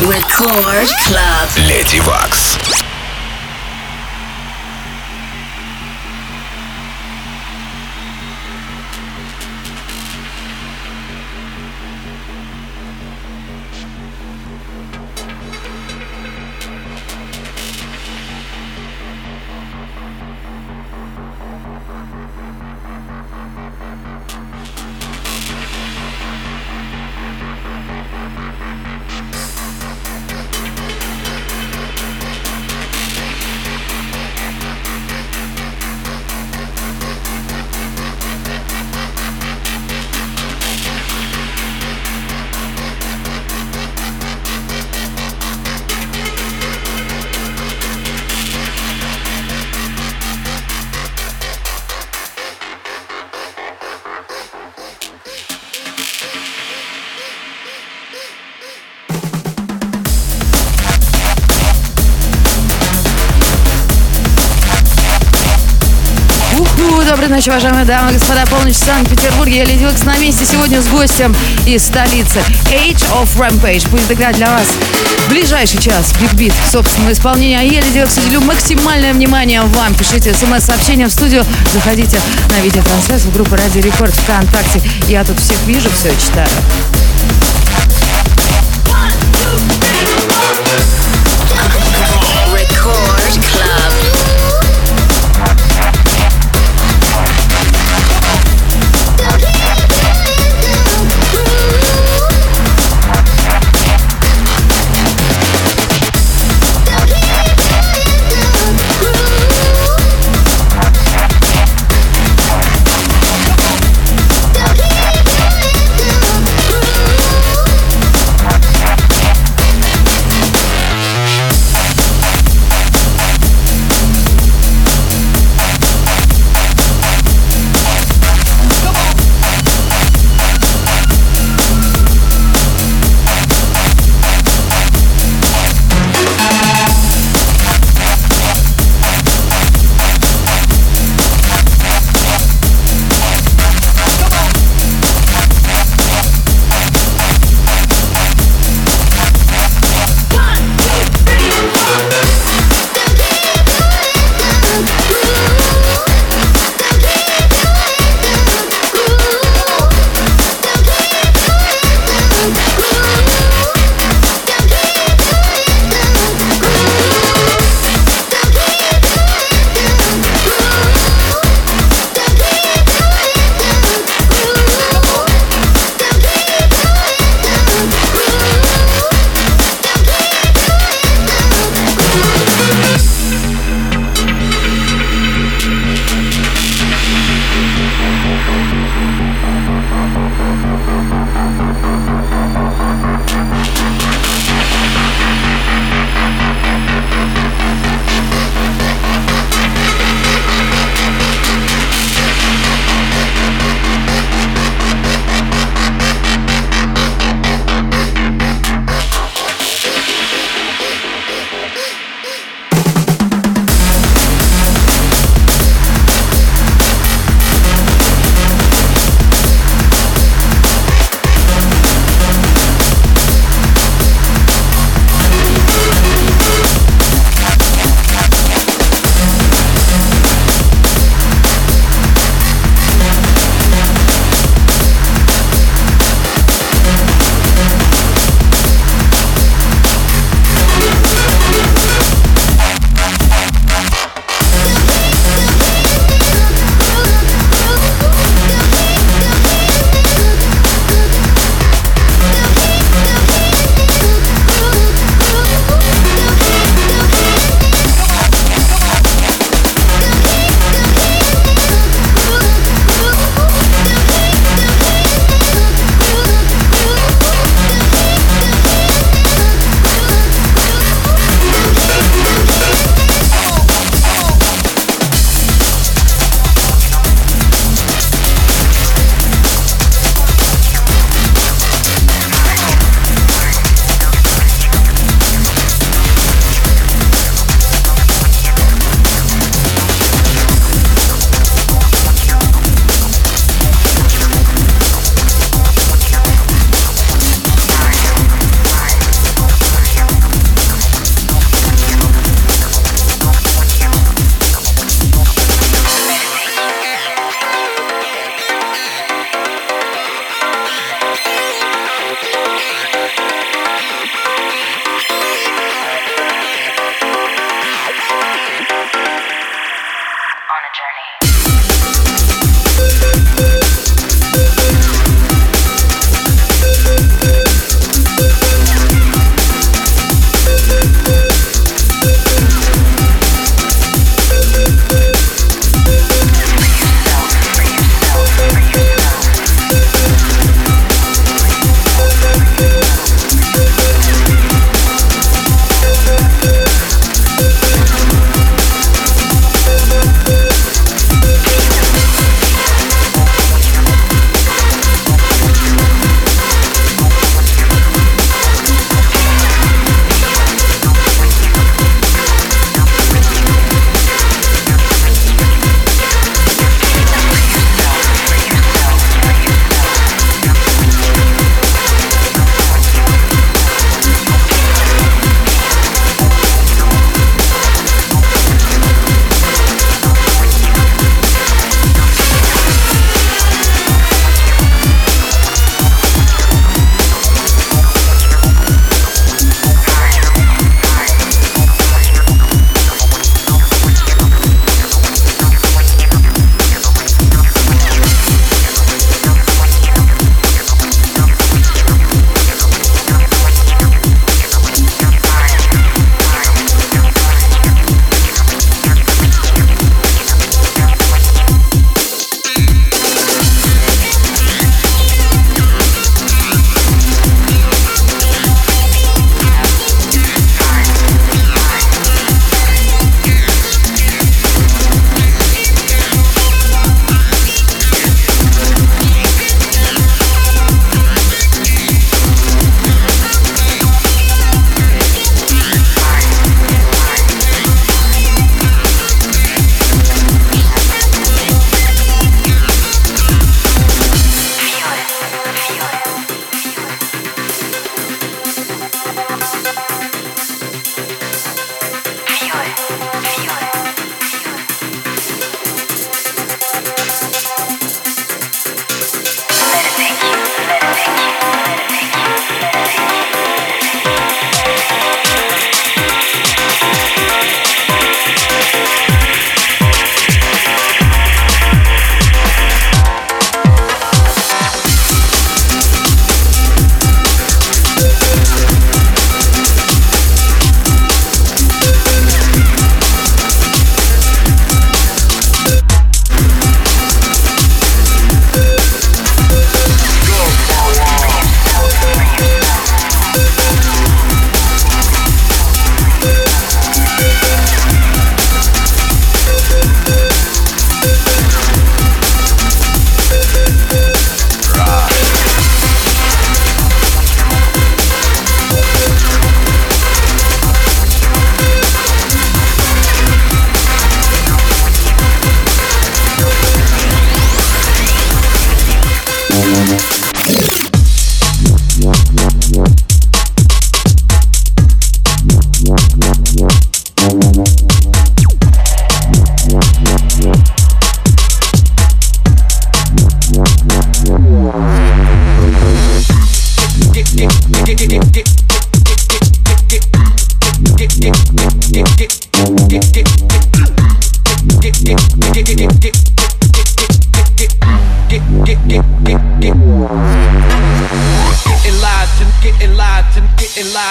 Record Club. Леди Вакс. Ночи, уважаемые дамы и господа. Полночь в Санкт-Петербурге. Я Lady Waks на месте сегодня с гостем из столицы. Age of Rampage будет играть для вас в ближайший час Big Beat собственного исполнения. А я, Lady Waks, уделю максимальное внимание вам. Пишите смс-сообщение в студию. Заходите на видеотрансляцию группы Радио Рекорд ВКонтакте. Я тут всех вижу, все читаю.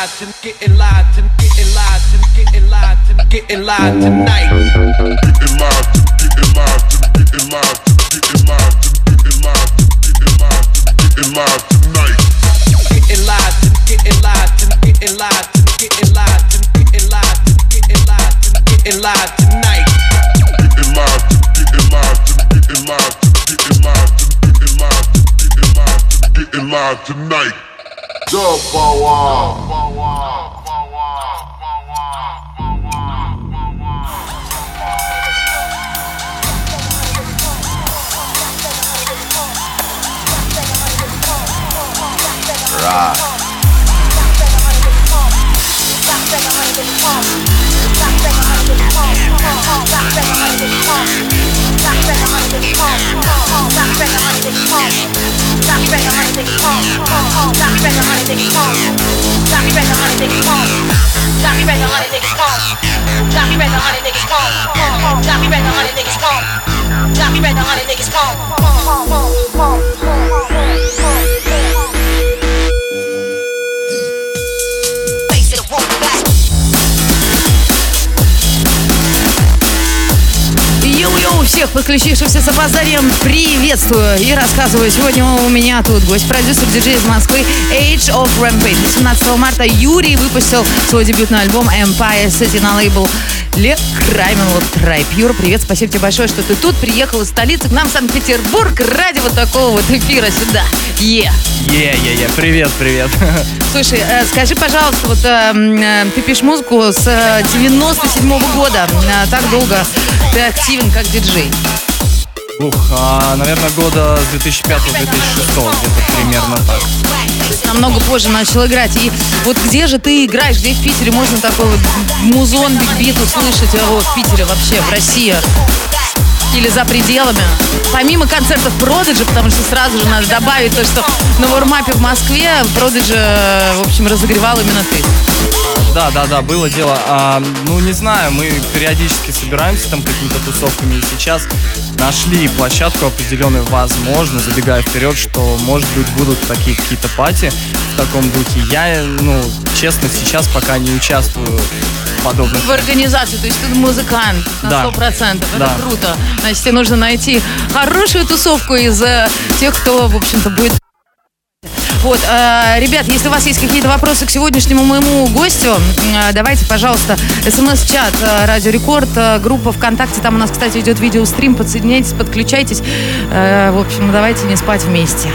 Getting live, getting live, getting live, getting live, getting live tonight. Getting live, getting live, getting live, getting live, getting live, getting live, getting live tonight. Getting live, getting live, getting live, getting live, getting live, getting live, getting live tonight. Getting live, getting live, getting live, getting live, getting live, getting live, getting live tonight. Dub Йоу-йоу, всех подключившихся с опозданием приветствую и рассказываю. Сегодня у меня тут гость, продюсер диджей из Москвы Age of Rampage. 18 марта Юрий выпустил свой дебютный альбом Empire City на лейбл Ле Краймен Трайп. Юра, привет, спасибо тебе большое, что ты тут приехал из столицы к нам в Санкт-Петербург ради вот такого вот эфира сюда. Е. Е-е-е, привет, привет. Слушай, э, скажи, пожалуйста, вот э, э, ты пишешь музыку с э, 97 -го года. Э, так долго ты активен как диджей. Ух, а, наверное, года с 2005-2006, где-то примерно так. Намного позже начал играть. И вот где же ты играешь, где в Питере можно такой вот музон, бигбит услышать его в Питере вообще, в России? Или за пределами. Помимо концертов Продиджи, потому что сразу же надо добавить то, что на вормапе в Москве Продиджи, в общем, разогревал именно ты. Да, да, да, было дело. А, ну, не знаю, мы периодически собираемся там какими-то тусовками. И сейчас нашли площадку определенную, возможно, забегая вперед, что, может быть, будут такие какие-то пати в таком духе. Я, ну, честно, сейчас пока не участвую подобных. В организации, то есть ты музыкант на Да. сто процентов. Это Да. круто. Значит, тебе нужно найти хорошую тусовку из э, тех, кто, в общем-то, будет вот, э, ребят, если у вас есть какие-то вопросы к сегодняшнему моему гостю, э, давайте, пожалуйста, смс-чат э, Радио Рекорд, э, группа ВКонтакте, там у нас, кстати, идет видеострим, подсоединяйтесь, подключайтесь. Э, в общем, давайте не спать вместе.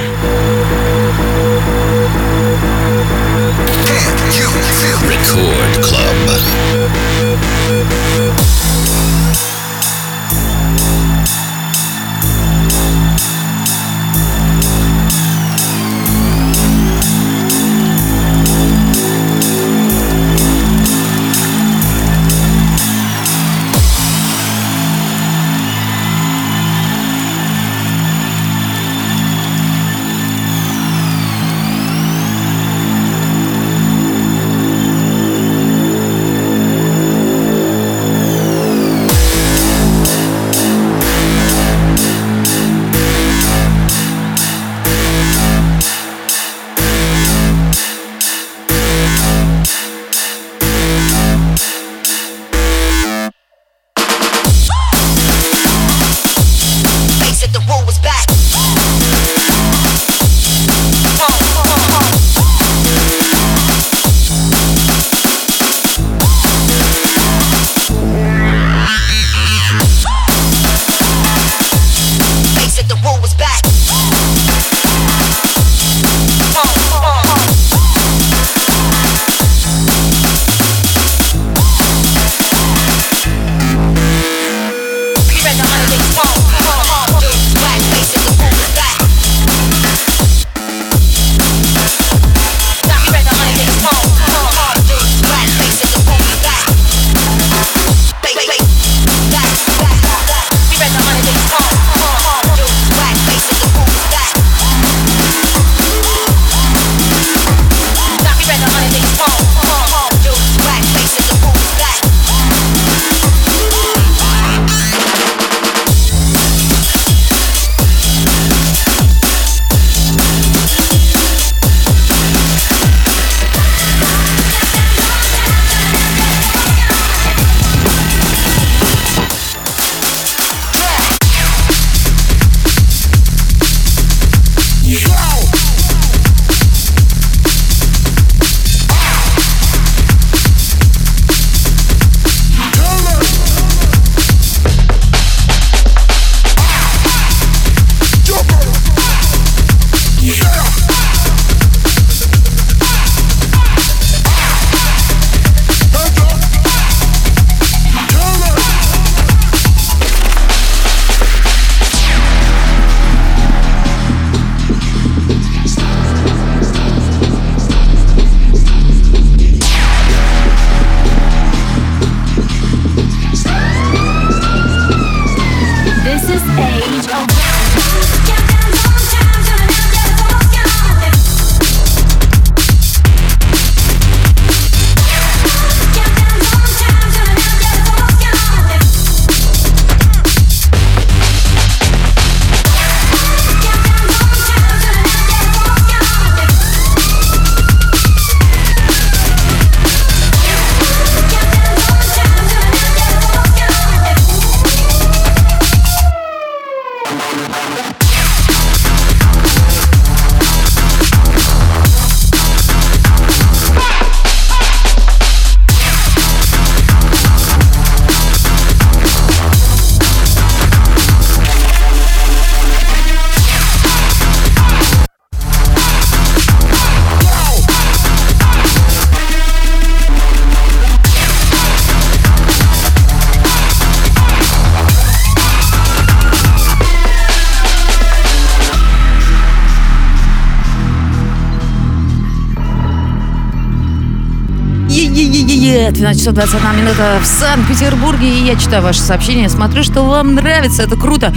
12 часов 21 минута в Санкт-Петербурге. И я читаю ваши сообщения, смотрю, что вам нравится, это круто.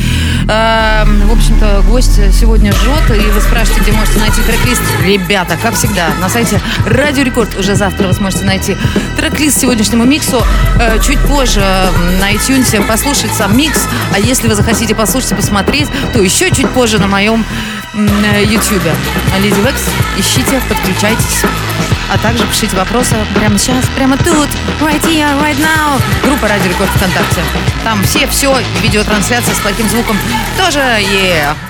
А, в общем-то, гость сегодня жжет, и вы спрашиваете, где можете найти трек-лист. Ребята, как всегда, на сайте Радио Рекорд уже завтра вы сможете найти трек-лист сегодняшнему миксу. А, чуть позже на iTunes послушать сам микс, а если вы захотите послушать и посмотреть, то еще чуть позже на моем YouTube. Леди Векс, ищите, подключайтесь. А также пишите вопросы прямо сейчас, прямо тут, right here, right now. Группа Радио Рекорд ВКонтакте. Там все, все, видеотрансляция с плохим звуком тоже, yeah.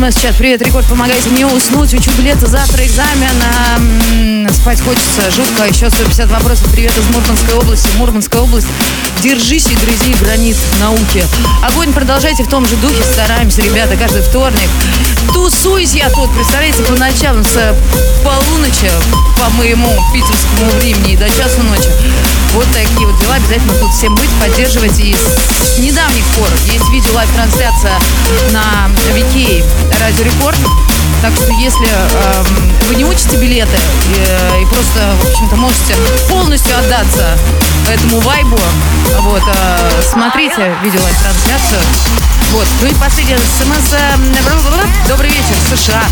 Смс-чат. Привет, Рекорд, помогайте мне уснуть. Учу билеты, завтра экзамен. А, спать хочется жутко. Еще 150 вопросов. Привет из Мурманской области. Мурманская область. Держись и грызи гранит науки. Огонь продолжайте в том же духе. Стараемся, ребята, каждый вторник. Тусуюсь я тут, представляете, по ночам с полуночи по моему питерскому времени до часу ночи. Вот такие вот дела. Обязательно тут всем быть, поддерживать. И с недавних пор есть видео live-трансляция на Вики Радио Рекорд. Так что если э, вы не учите билеты э, и просто, в общем-то, можете полностью отдаться этому вайбу, вот, э, смотрите видео-трансляцию. Вот. Ну и последний смс. Э, Добрый вечер, США.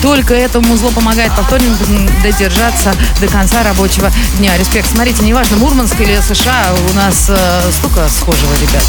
Только этому зло помогает по вторникам додержаться до конца рабочего дня. Респект. Смотрите, неважно, Мурманск или США, у нас э, столько схожего, ребят.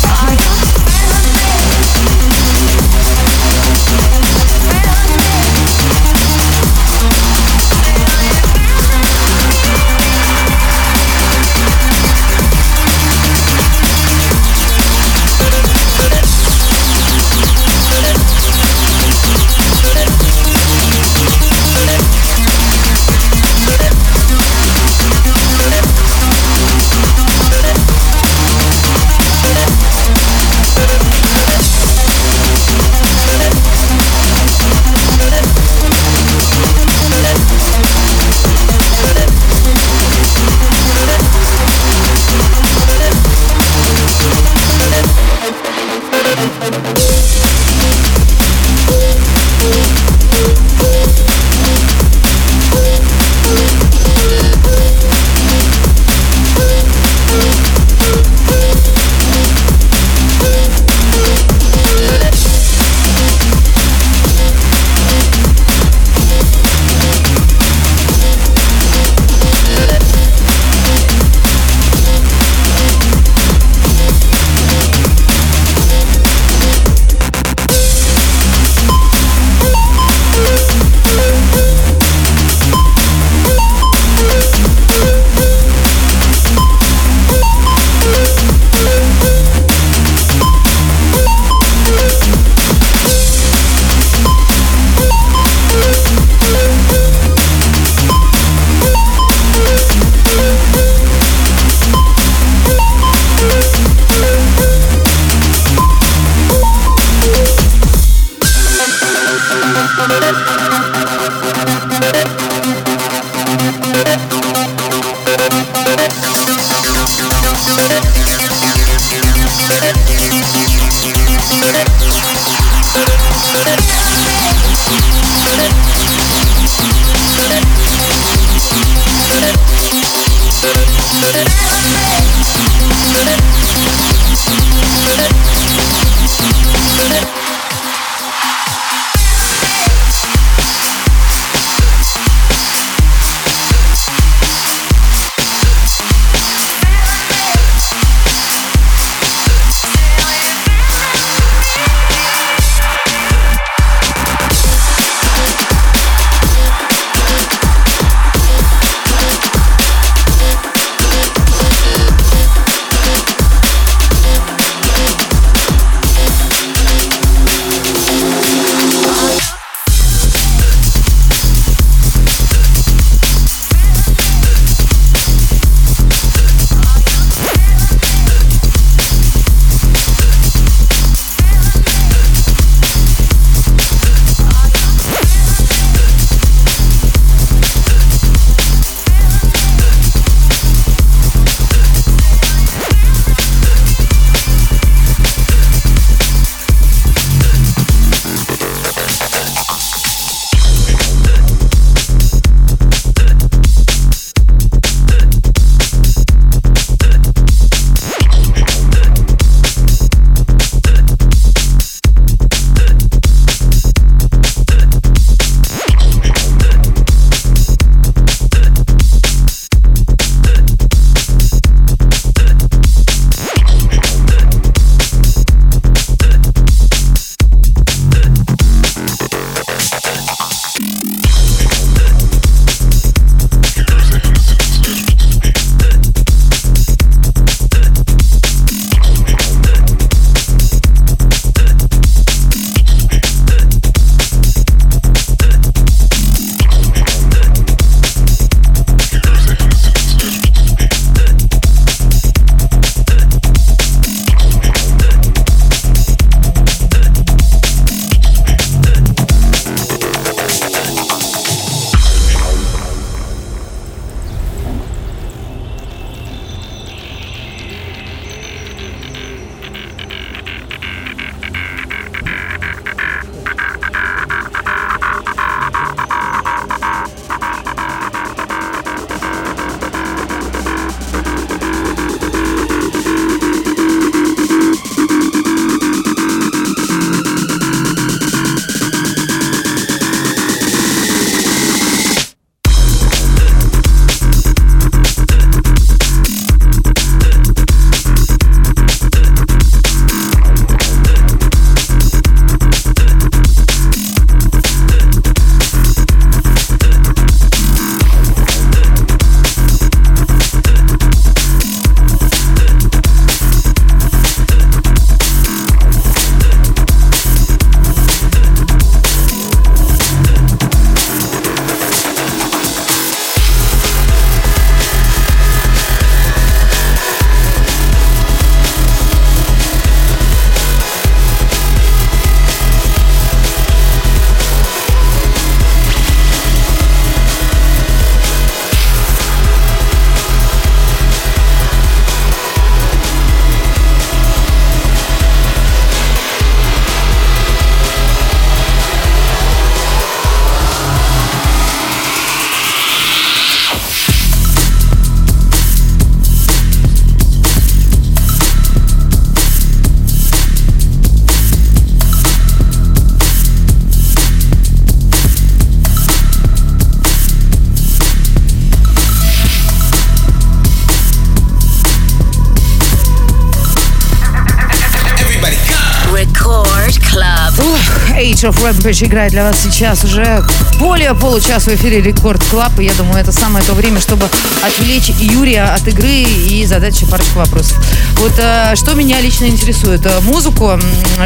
Of Rampage играет для вас сейчас уже более получаса в эфире Record Club. И я думаю, это самое то время, чтобы отвлечь Юрия от игры и задать еще парочку вопросов. Вот э, что меня лично интересует. Э, музыку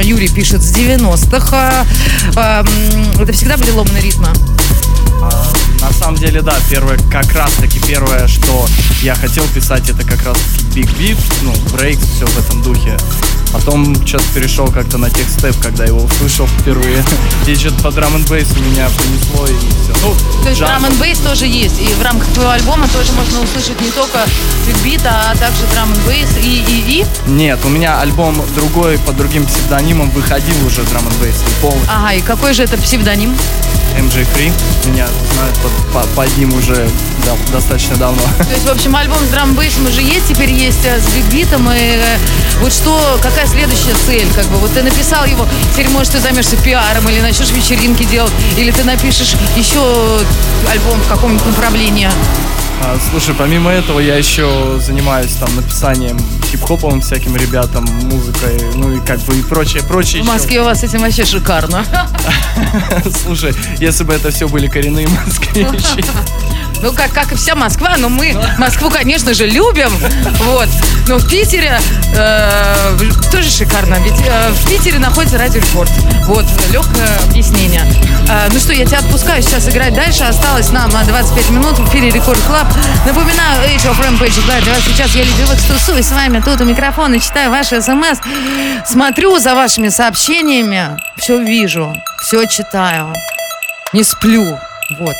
Юрий пишет с 90-х. Э, Это всегда были ломаные ритмы? А, на самом деле, да, первое, как раз таки первое, что я хотел писать, это как раз Big Beat, ну, break, все в этом духе. Потом что-то перешел как-то на текст-степ, когда его услышал впервые. И что-то по драм н бейсу меня понесло и все. Ну, То есть драм бейс тоже есть. И в рамках твоего альбома тоже можно услышать не только бит, а также драм бейс и, и, и. Нет, у меня альбом другой под другим псевдонимом выходил уже драм бейс полностью. Ага, и какой же это псевдоним? MJ Free. Меня знают под, по- под ним уже да, достаточно давно. То есть, в общем, альбом с драм бейсом уже есть, теперь есть э, с бигбитом. И э, вот что, какая следующая цель? Как бы вот ты написал его, теперь, может, ты займешься пиаром или начнешь вечеринки делать, или ты напишешь еще альбом в каком-нибудь направлении. А, слушай, помимо этого я еще занимаюсь там написанием хип-хоповым всяким ребятам, музыкой, ну и как бы и прочее, прочее. В еще. Москве у вас с этим вообще шикарно. Слушай, если бы это все были коренные москвичи. Ну, как, как и вся Москва, но мы Москву, конечно же, любим. Вот. Но в Питере э, тоже шикарно. Ведь э, в Питере находится Радио Рекорд. Вот, легкое объяснение. Э, ну что, я тебя отпускаю сейчас играть дальше. Осталось нам а, 25 минут в эфире Record Club. Напоминаю, Age of Rampage играет сейчас. Я Lady Waks тусуюсь с вами тут у микрофона и читаю ваши смс. Смотрю за вашими сообщениями. Все вижу, все читаю. Не сплю. Вот.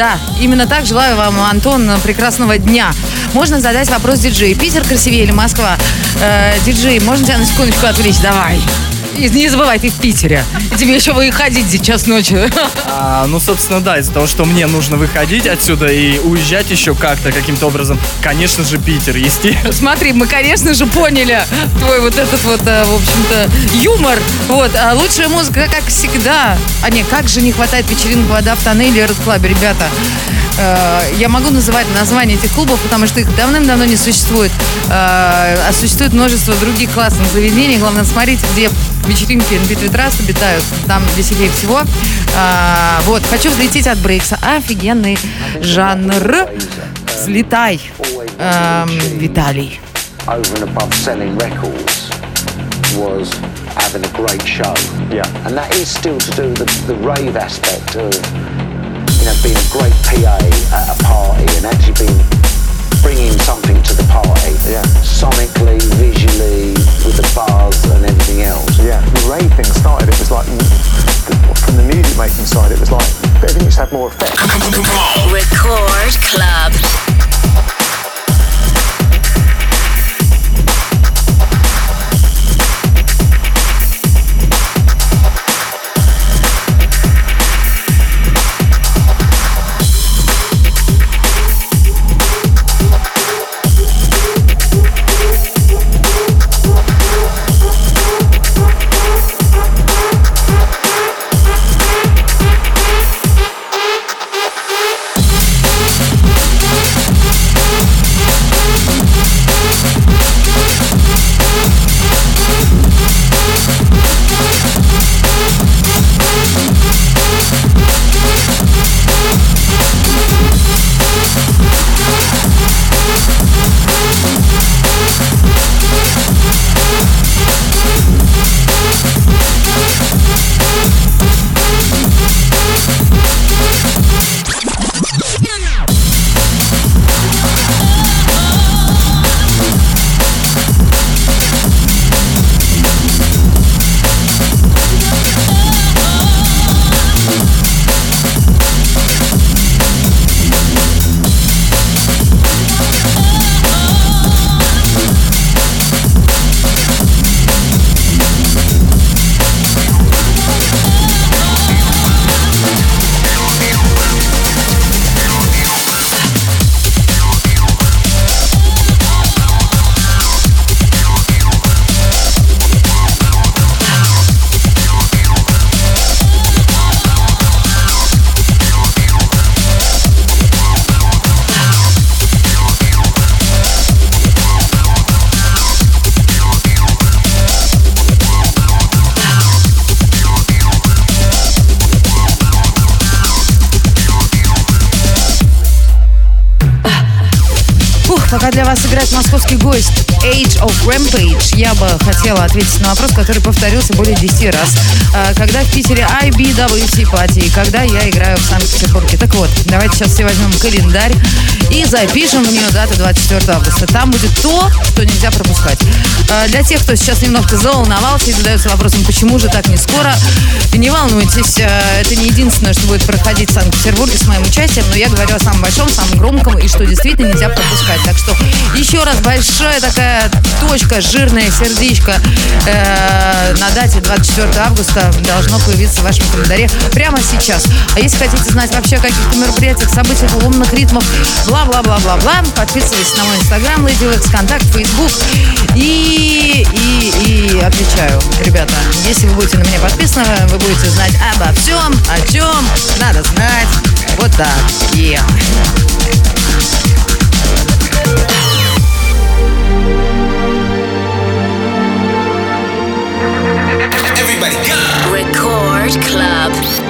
Да, именно так желаю вам, Антон, прекрасного дня. Можно задать вопрос диджей. Питер красивее или Москва? Э, диджей, можно тебя на секундочку отвлечь? Давай. И не забывай, ты в Питере. И тебе еще выходить сейчас ночью. А, ну, собственно, да, из-за того, что мне нужно выходить отсюда и уезжать еще как-то, каким-то образом, конечно же, Питер, естественно. Смотри, мы, конечно же, поняли твой вот этот вот, э, в общем-то, юмор. Вот, а лучшая музыка, как всегда. А не, как же не хватает вечеринок «Вода в тоннеле» и «Ред Клабе», ребята. Э, Я могу называть названия этих клубов, потому что их давным-давно не существует. Э, А существует множество других классных заведений. Главное, смотрите, где вечеринки на битве трасс обитают. Там веселее всего. А, Вот, хочу взлететь от брейкса. Офигенный жанр. Взлетай, Эм, Виталий. over and above selling records was having a great show. Yeah. And that is still to do with the, the rave aspect of, you know, being a great PA at a party and actually being bringing something to the party. Yeah. Sonically, visually, with the buzz and everything else. Yeah, the rave thing started, it was like, from the music making side, it was like, everything just had more effect. Record Club. Tempe. Я бы хотела ответить на вопрос, который повторился более 10 раз. А, Когда в Питере IBWC и когда я играю в Санкт-Петербурге. Так вот, давайте сейчас все возьмем календарь и запишем в нее дату 24 августа. Там будет то, что нельзя пропускать. А, Для тех, кто сейчас немножко заволновался и задается вопросом, почему же так не скоро, не волнуйтесь, а, это не единственное, что будет проходить в Санкт-Петербурге с моим участием, но я говорю о самом большом, самом громком и что действительно нельзя пропускать. Так что еще раз большая такая точка, жирное сердечко э, на дате 24 августа должно появиться в вашем календаре прямо сейчас. А если хотите знать вообще о каких-то мероприятиях, событиях, лунных ритмов, бла-бла-бла-бла-бла, подписывайтесь на мой инстаграм, Lady Wax, контакт, фейсбук. И, и, и отвечаю, ребята, если вы будете на меня подписаны, вы будете знать обо всем, о чем надо знать. Вот так. Yeah. Everybody go! Record Club.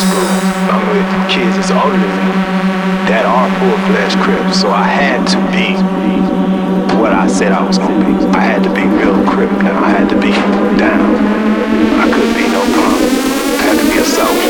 school. I'm with kids that's older than me that are full-fledged Crips. So I had to be what I said I was gonna be. I had to be real Crip and I had to be down. I couldn't be no punk. I had to be a soldier.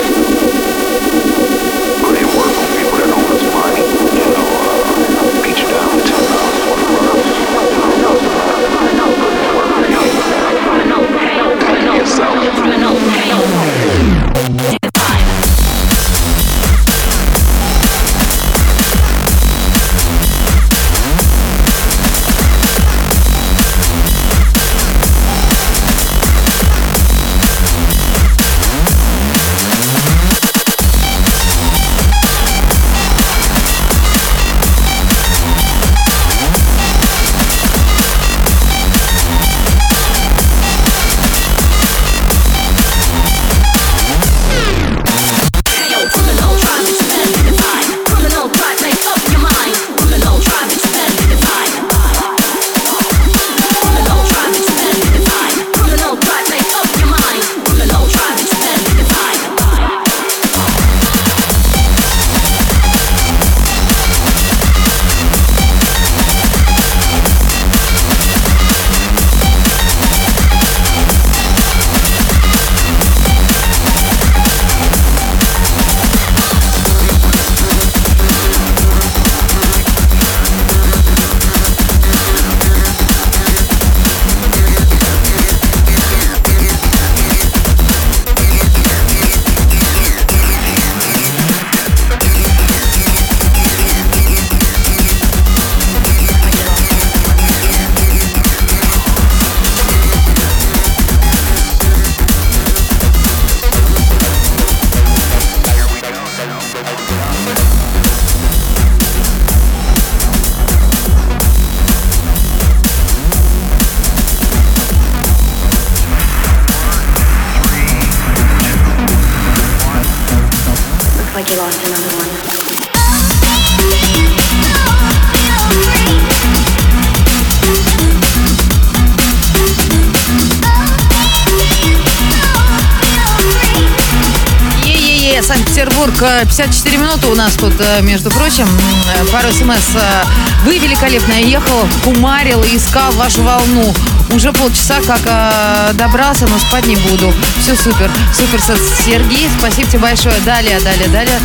54 минуты у нас тут, э, между прочим. Э, Пару смс. э, Вы великолепно ехал, кумарил и искал вашу волну. Уже полчаса как э, добрался, но спать не буду. Все супер, супер, Сергей, спасибо тебе большое. Далее, далее, далее.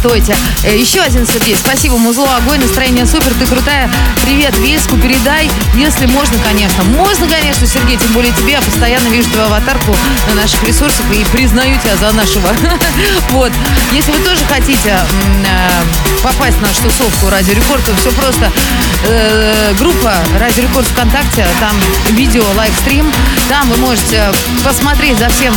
Стойте. Э, Еще один Сергей, спасибо, музло, огонь, настроение супер, ты крутая. Привет, Вельску передай, если можно, конечно. Можно, конечно, Сергей, тем более тебе. Я постоянно вижу твою аватарку на наших ресурсах и признаю тебя за нашего. Вот. Если вы тоже хотите э, попасть нашу тусовку Радио Рекорд, то все просто. Э, Группа Радио Рекорд ВКонтакте, там видео, лайвстрим. Там вы можете посмотреть за всем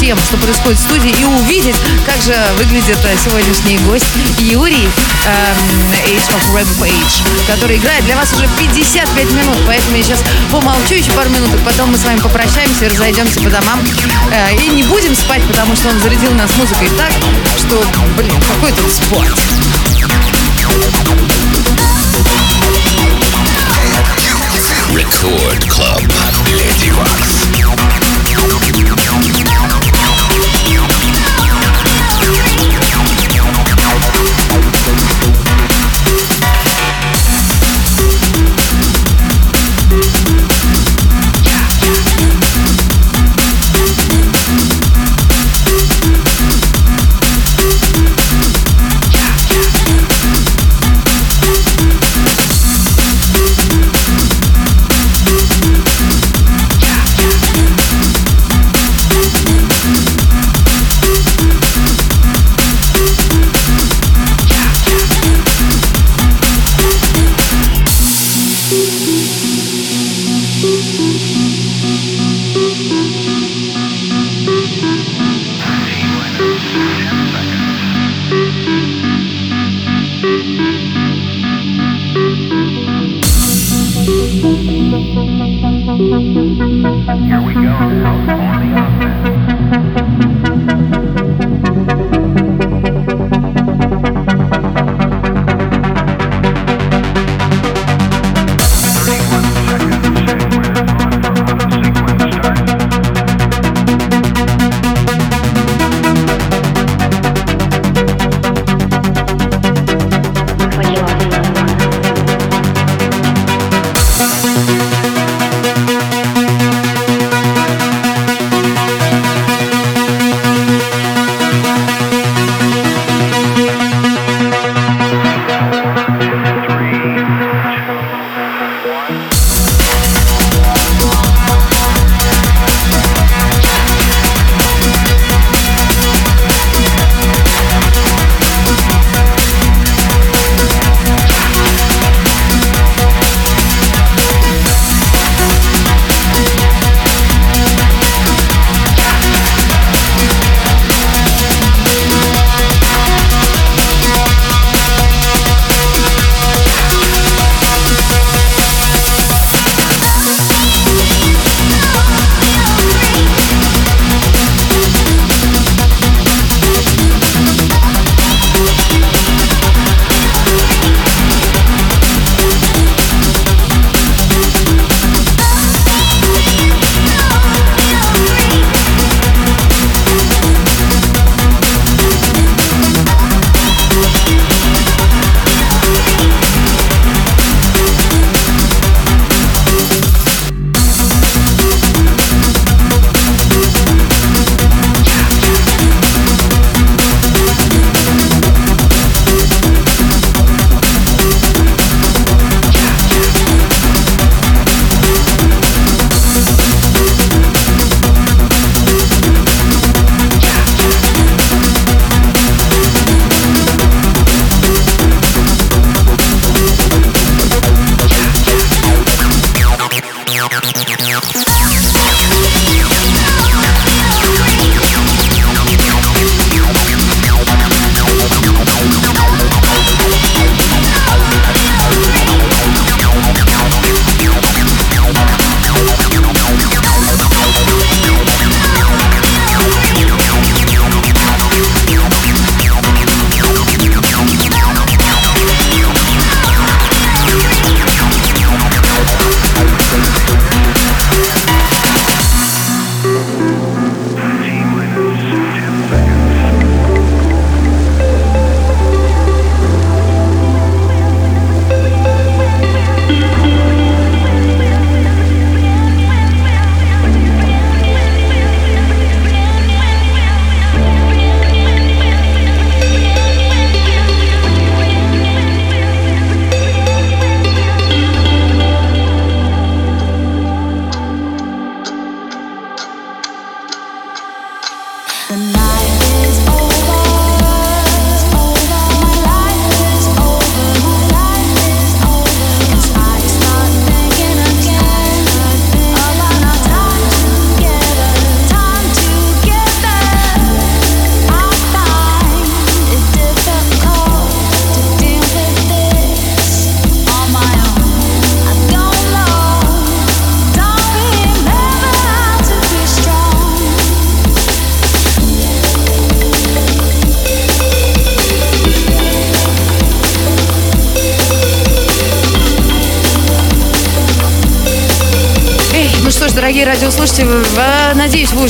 тем, что происходит в студии и увидеть, как же выглядит сегодняшний гость Юрий эм, Age of Rampage, который играет для вас уже 55 минут. Поэтому я сейчас помолчу еще пару минут, и потом мы с вами попрощаемся и разойдемся по домам. Э, и не будем спать, потому что он зарядил нас музыкой так, что, блин, какой тут спорт.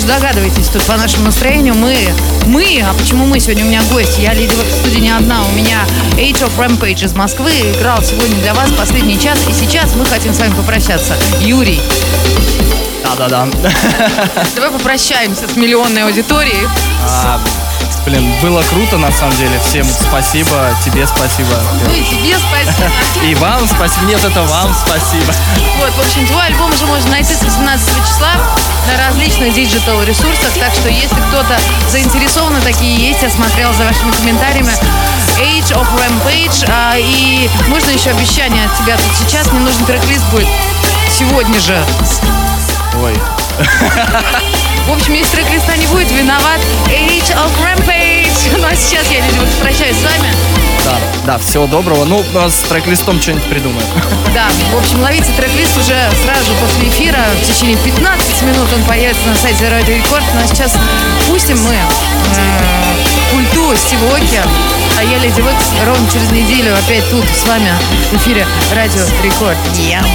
Уже догадываетесь тут по нашему настроению. Мы, мы, а почему мы сегодня? У меня гость, я Век в студии не одна. У меня Age of Rampage из Москвы играл сегодня для вас последний час. И сейчас мы хотим с вами попрощаться. Юрий, Да-да-да. давай попрощаемся с миллионной аудиторией. А, блин, было круто на самом деле. Всем спасибо, тебе спасибо. Ну и тебе спасибо. И вам спасибо. Нет, это вам спасибо. Вот, в общем, твой альбом уже можно найти с 18 числа на различных digital ресурсах, так что если кто-то заинтересован, такие есть, я смотрела за вашими комментариями. Age of Rampage, а, и можно еще обещание от тебя тут сейчас, мне нужен трек-лист будет сегодня же. Ой. В общем, если трек-листа не будет, виноват Age of Rampage. Ну а сейчас я, Waks, прощаюсь с вами. Да, да, всего доброго. Ну, а с трек-листом что-нибудь придумаем. Да, в общем, ловите трек-лист уже сразу же после эфира. В течение 15 минут он появится на сайте Радио Рекорд. А сейчас пустим мы э, культу Стивоки. А я, Леди Векс, ровно через неделю опять тут с вами в эфире Радио Рекорд. Яма.